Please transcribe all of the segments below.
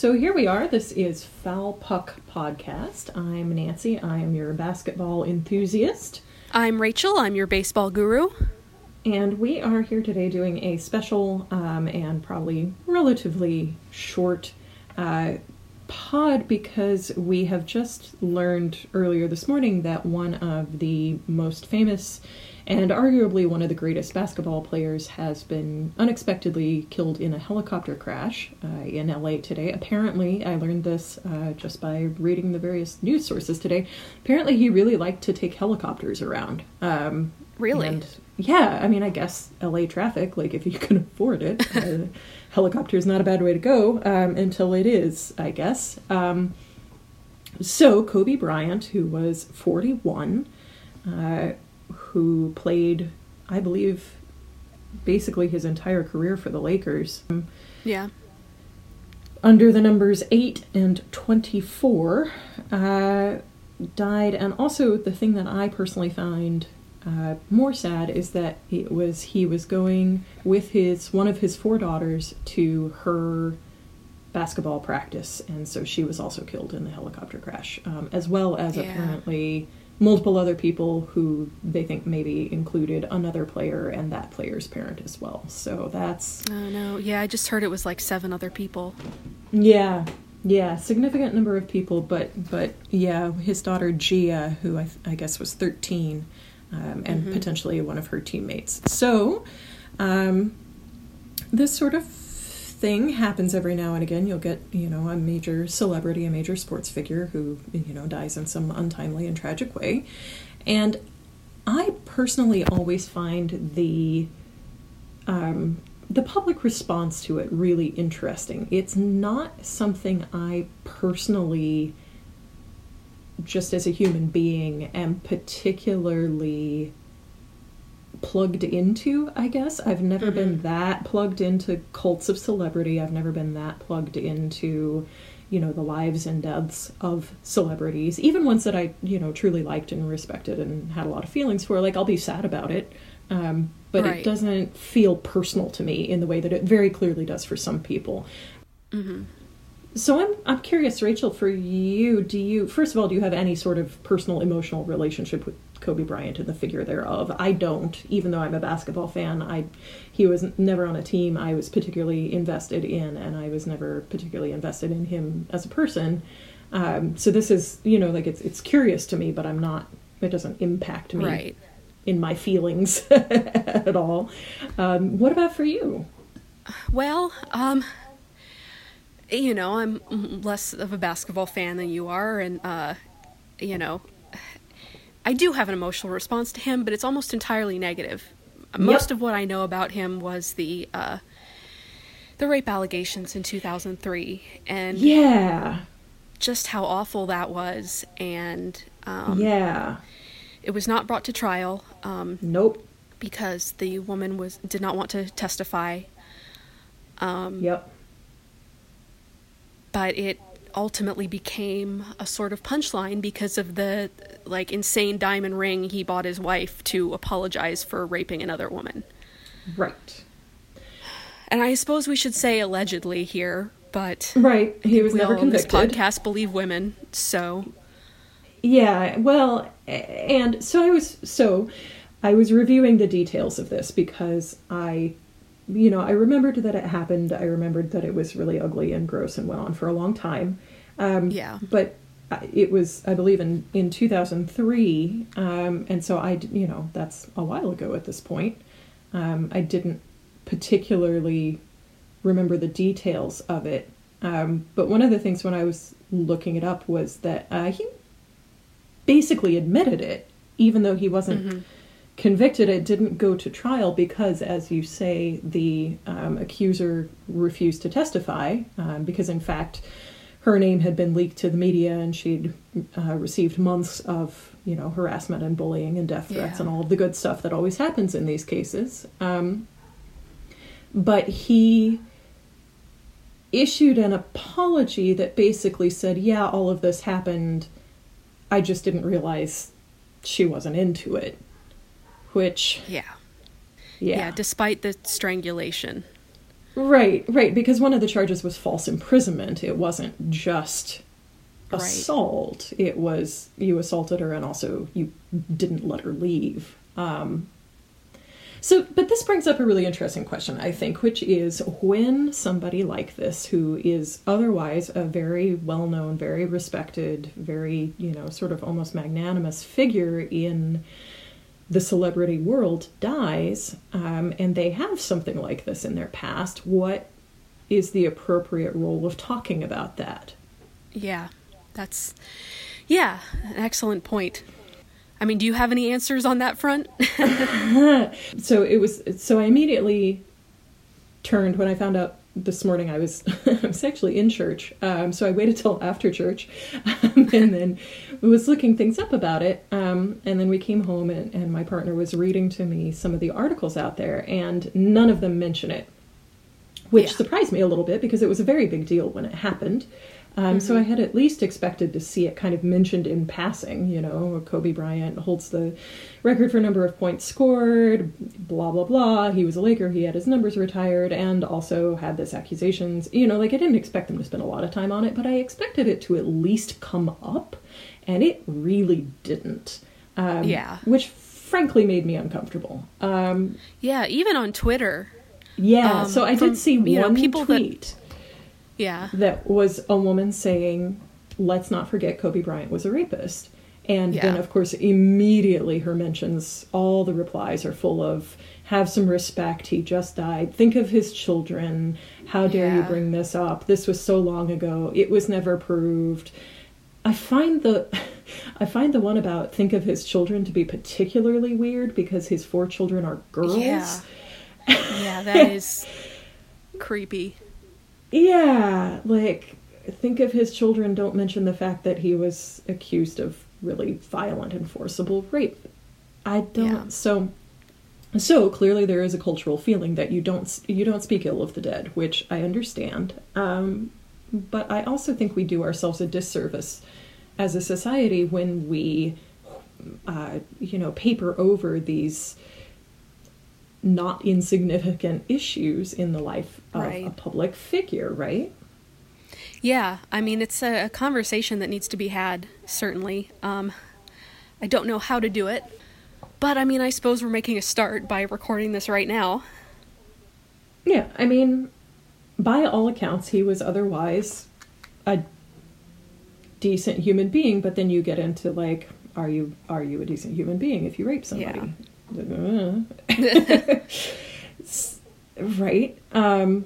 So here we are. This is Foul Puck Podcast. I'm Nancy. I am your basketball enthusiast. I'm Rachel. I'm your baseball guru. And we are here today doing a special um, and probably relatively short uh, pod because we have just learned earlier this morning that one of the most famous and arguably one of the greatest basketball players has been unexpectedly killed in a helicopter crash uh, in LA today. Apparently, I learned this uh, just by reading the various news sources today. Apparently, he really liked to take helicopters around. Um, really? And yeah, I mean, I guess LA traffic, like if you can afford it, uh, helicopter is not a bad way to go um, until it is, I guess. Um, so, Kobe Bryant, who was 41, uh, who played, I believe, basically his entire career for the Lakers. Yeah. Under the numbers 8 and 24, uh, died. And also, the thing that I personally find uh, more sad is that it was he was going with his one of his four daughters to her basketball practice, and so she was also killed in the helicopter crash, um, as well as Yeah. apparently multiple other people who they think maybe included another player and that player's parent as well. So that's Oh no. Yeah, I just heard it was like seven other people. yeah, yeah, significant number of people, but but yeah, his daughter Gia, who I, I guess was thirteen, um, and Mhm. potentially one of her teammates. So, um, this sort of thing happens every now and again. You'll get you know a major celebrity, a major sports figure who you know dies in some untimely and tragic way, and I personally always find the um, the public response to it really interesting. It's not something I personally, just as a human being, am particularly plugged into, I guess. I've never been that plugged into cults of celebrity. I've never been that plugged into, you know, the lives and deaths of celebrities, even ones that I, you know, truly liked and respected and had a lot of feelings for. Like, I'll be sad about it. Um, but it doesn't feel personal to me in the way that it very clearly does for some people. hmm So I'm I'm curious, Rachel, for you, do you first of all, do you have any sort of personal emotional relationship with Kobe Bryant and the figure thereof? I don't, even though I'm a basketball fan. I he was never on a team I was particularly invested in, and I was never particularly invested in him as a person. Um, so this is, you know, like it's it's curious to me, but I'm not. It doesn't impact me Right. in my feelings at all. Um, what about for you? Well, um, you know, I'm less of a basketball fan than you are, and uh, you know, I do have an emotional response to him, but it's almost entirely negative. Most of what I know about him was the uh, the rape allegations in 2003, and Yeah, just how awful that was, and um, yeah. it was not brought to trial. Um, Nope. because the woman was did not want to testify, um, Yep. but it ultimately became a sort of punchline because of the like insane diamond ring he bought his wife to apologize for raping another woman. Right. And I suppose we should say allegedly here, but Right. He was we never all on this convicted. podcast believe women, so Yeah. Well, and so I was so I was reviewing the details of this because I you know, I remembered that it happened. I remembered that it was really ugly and gross and went on for a long time. Um, Yeah. But it was, I believe, in in 2003, um, and so I, you know, that's a while ago at this point. Um, I didn't particularly remember the details of it. Um, but one of the things when I was looking it up was that uh, he basically admitted it, even though he wasn't convicted. It didn't go to trial because, as you say, the um, accuser refused to testify um, because, in fact, her name had been leaked to the media and she'd uh, received months of you know harassment and bullying and death threats Yeah. and all of the good stuff that always happens in these cases. Um, but he issued an apology that basically said, "Yeah, all of this happened. I just didn't realize she wasn't into it." Which, yeah. yeah, Yeah, despite the strangulation. Right, right, because one of the charges was false imprisonment. It wasn't just Right. assault. It was you assaulted her and also you didn't let her leave. Um, so, but this brings up a really interesting question, I think, which is when somebody like this, who is otherwise a very well known, very respected, very, you know, sort of almost magnanimous figure in the celebrity world, dies, um, and they have something like this in their past, what is the appropriate role of talking about that? Yeah, that's yeah, an excellent point. I mean, do you have any answers on that front? so it was so i immediately turned when i found out this morning i was i was actually in church um, so i waited till after church um, and then was looking things up about it um, and then we came home and, and my partner was reading to me some of the articles out there and none of them mention it which Yeah. surprised me a little bit because it was a very big deal when it happened um, So I had at least expected to see it kind of mentioned in passing. You know, Kobe Bryant holds the record for number of points scored. Blah blah blah. He was a Laker. He had his numbers retired, and also had this accusations. You know, like I didn't expect them to spend a lot of time on it, but I expected it to at least come up, and it really didn't. Um, Yeah. which frankly made me uncomfortable. Um, yeah, even on Twitter. Yeah. Um, so I from, did see you know, one people that- tweet Yeah. that was a woman saying, let's not forget Kobe Bryant was a rapist. And then, of course, immediately her mentions, all the replies are full of, have some respect, he just died. Think of his children. How dare you bring this up? This was so long ago. It was never proved. I find the I find the one about think of his children to be particularly weird because his four children are girls. Yeah. Yeah, that is creepy. Yeah, like think of his children. Don't mention the fact that he was accused of really violent and forcible rape. I don't. Yeah. So, so clearly there is a cultural feeling that you don't you don't speak ill of the dead, which I understand. Um, but I also think we do ourselves a disservice as a society when we, uh, you know, paper over these not insignificant issues in the life of a public figure, right? Yeah, I mean, it's a, a conversation that needs to be had, certainly. Um, I don't know how to do it, but I mean, I suppose we're making a start by recording this right now. Yeah, I mean, by all accounts, he was otherwise a decent human being. But then you get into like, are you are you a decent human being if you rape somebody? S- right. Um,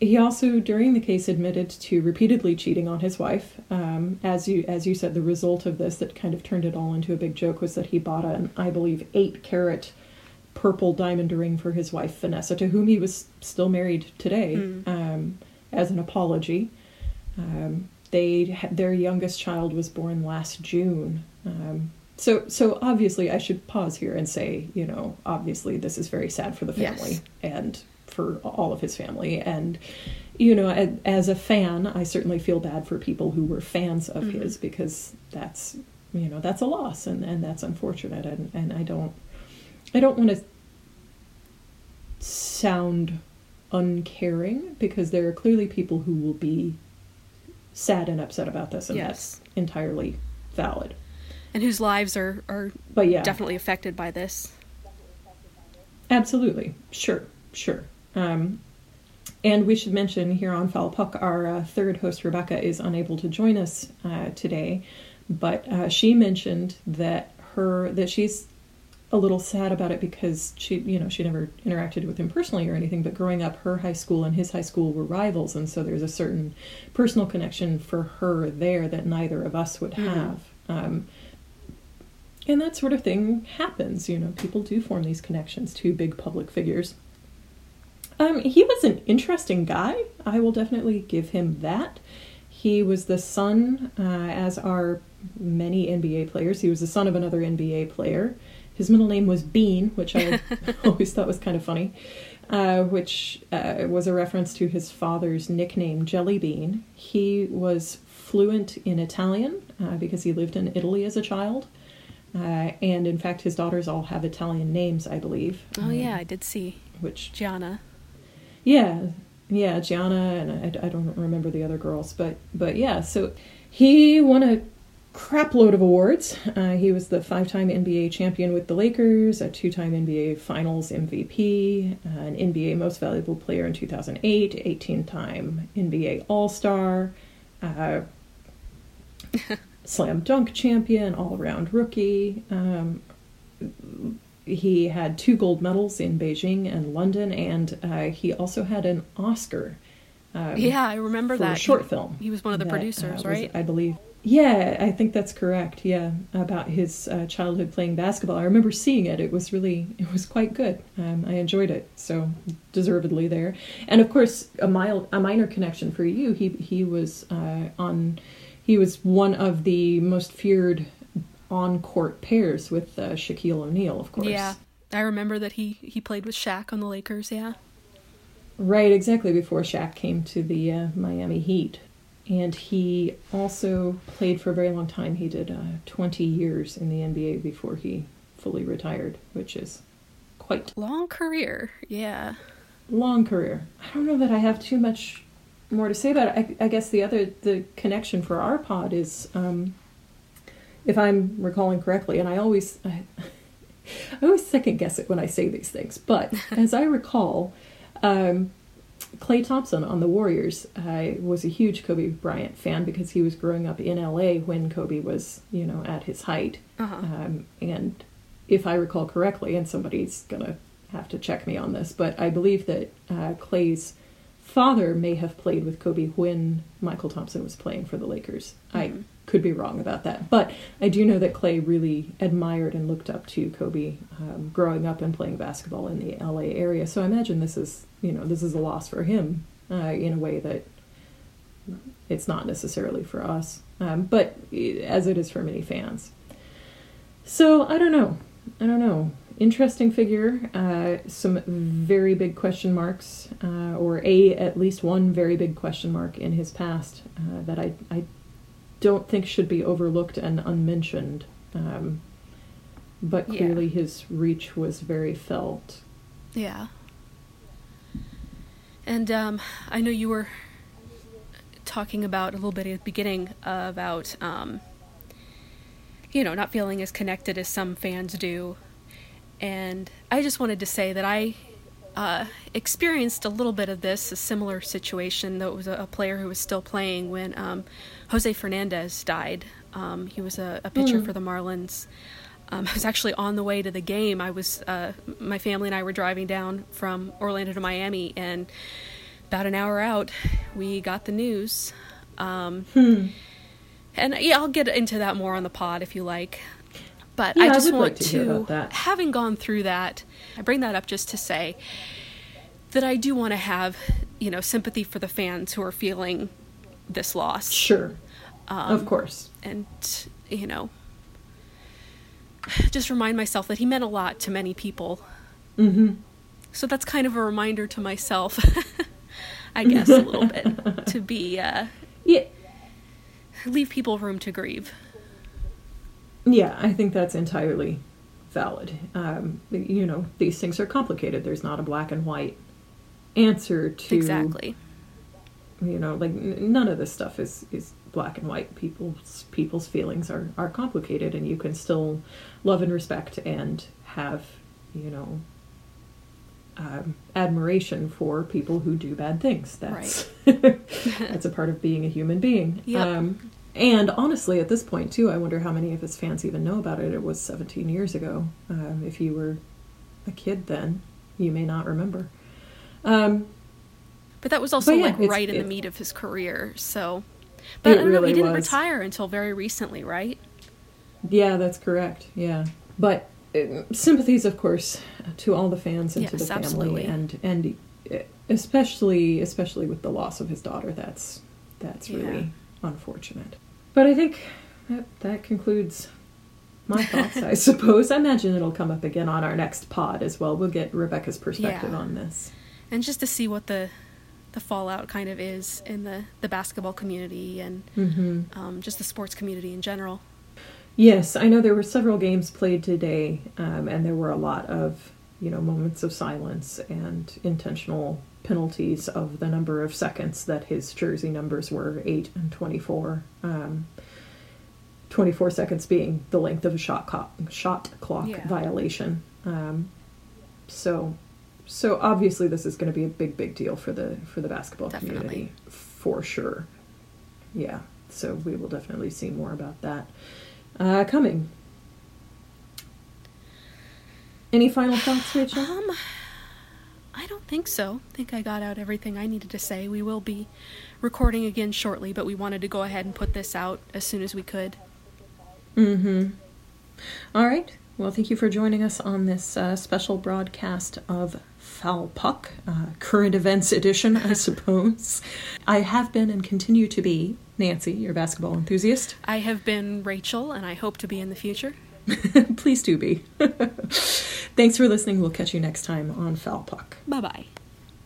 he also, during the case, admitted to repeatedly cheating on his wife. Um, as you as you said, the result of this that kind of turned it all into a big joke was that he bought an, I believe, eight carat purple diamond ring for his wife Vanessa, to whom he was still married today, um, as an apology. Um, they their youngest child was born last June. Um, so so obviously I should pause here and say, you know, obviously this is very sad for the family Yes. and for all of his family and you know as a fan I certainly feel bad for people who were fans of mm-hmm. his because that's you know that's a loss and, and that's unfortunate and, and I don't I don't want to sound uncaring because there are clearly people who will be sad and upset about this and Yes. that's entirely valid. And whose lives are, are But yeah, definitely affected by this. absolutely, sure, sure. Um, and we should mention here on Foul Puck, our uh, third host Rebecca is unable to join us uh, today, but uh, she mentioned that her that she's a little sad about it because she you know she never interacted with him personally or anything but growing up her high school and his high school were rivals and so there's a certain personal connection for her there that neither of us would have. Um, and that sort of thing happens you know people do form these connections to big public figures. Um, he was an interesting guy. I will definitely give him that. He was the son uh, as are many nba players he was the son of another nba player. His middle name was bean which i always thought was kind of funny uh, which uh, was a reference to his father's nickname jelly bean he was fluent in italian uh, because he lived in italy as a child uh, and in fact, his daughters all have Italian names, I believe. Oh, um, yeah, I did see Which, Gianna. Yeah, yeah, Gianna, and I, I don't remember the other girls, but but yeah. So he won a crapload of awards. Uh, he was the five-time NBA champion with the Lakers, a two-time NBA Finals MVP, uh, an NBA Most Valuable Player in 2008, 18-time NBA All-Star, uh, slam dunk champion, all-around rookie. Um, he had two gold medals in Beijing and London, and uh, he also had an Oscar. Um, yeah, I remember for that a short he, film. He was one of the that, producers, uh, right? I believe. Yeah, I think that's correct. Yeah, about his uh, childhood playing basketball. I remember seeing it. It was really, it was quite good. Um, I enjoyed it. So deservedly there. And of course, a mild, a minor connection for you. He he was uh, on. He was one of the most feared on court pairs with uh, Shaquille O'Neal, of course. Yeah, I remember that he he played with Shaq on the Lakers. Yeah. Right, exactly before Shaq came to the uh, Miami Heat. And he also played for a very long time. He did uh, 20 years in the NBA before he fully retired, which is quite long career. Yeah, long career. I don't know that I have too much more to say about it. I, I guess the other the connection for our pod is, um, if I'm recalling correctly, and I always I, I always second guess it when I say these things, but as I recall. Um, Klay Thompson on the Warriors uh, was a huge Kobe Bryant fan because he was growing up in LA when Kobe was, you know, at his height. Uh-huh. Um, and if I recall correctly, and somebody's gonna have to check me on this, but I believe that uh, Klay's father may have played with Kobe when Mychal Thompson was playing for the Lakers. Mm-hmm. I could be wrong about that, but I do know that Klay really admired and looked up to Kobe um, growing up and playing basketball in the LA area. So I imagine this is, you know, this is a loss for him uh, in a way that it's not necessarily for us, um, but as it is for many fans. So I don't know. I don't know. Interesting figure. Uh, some very big question marks, uh, or a at least one very big question mark in his past uh, that I I don't think should be overlooked and unmentioned. Um, but Yeah. clearly his reach was very felt. yeah. And um, I know you were talking about a little bit at the beginning about, um, you know, not feeling as connected as some fans do. And I just wanted to say that I uh, experienced a little bit of this, a similar situation. though it was a, a player who was still playing when um, Jose Fernandez died. Um, he was a, a pitcher Mm. for the Marlins. Um, I was actually on the way to the game. I was, uh, my family and I were driving down from Orlando to Miami, and about an hour out, we got the news. Um, Hmm. And yeah, I'll get into that more on the pod if you like. But Yeah, I I just would want like to that. having gone through that, I bring that up just to say that I do want to have, you know, sympathy for the fans who are feeling this loss. Sure. Um, of course. And, you know, just remind myself that he meant a lot to many people. Mm-hmm. So that's kind of a reminder to myself, I guess, a little bit, to be, uh, Yeah. Leave people room to grieve. Yeah, I think that's entirely valid. Um, you know, these things are complicated. There's not a black and white answer to Exactly. You know, like n- none of this stuff is is black and white. People's people's feelings are are complicated, and you can still love and respect and have you know um, admiration for people who do bad things. That's that's a part of being a human being. Yep. Um, and honestly, at this point too, I wonder how many of his fans even know about it. It was 17 years ago. Um, if you were a kid then, you may not remember. Um, But that was also yeah, like right in the meat of his career. So, but I don't know, he didn't was. retire until very recently, right? Yeah, that's correct. Yeah, but sympathies, of course, to all the fans and to the family, absolutely. and and uh, especially especially with the loss of his daughter. That's that's really Yeah. unfortunate. But I think that that concludes my thoughts. I suppose. I imagine it'll come up again on our next pod as well. We'll get Rebecca's perspective Yeah. on this. And just to see what the the fallout kind of is in the the basketball community and hmm um, just the sports community in general. Yes, I know there were several games played today, um, and there were a lot of you know moments of silence and intentional penalties of the number of seconds that his jersey numbers were 8 and 24. Um, 24 seconds being the length of a shot, co- shot clock Yeah. violation. Um, so, so obviously this is going to be a big, big deal for the for the basketball Definitely. community for sure. Yeah, so we will definitely see more about that uh, coming. Any final thoughts, Rachel? Um, I don't think so. I think I got out everything I needed to say. We will be recording again shortly, but we wanted to go ahead and put this out as soon as we could. Mm-hmm. All right. Well, thank you for joining us on this uh, special broadcast of Foul Puck, uh, current events edition, I suppose. I have been and continue to be Nancy, your basketball enthusiast. I have been Rachel, and I hope to be in the future. Please do be. Thanks for listening. We'll catch you next time on Foul Puck. Bye bye.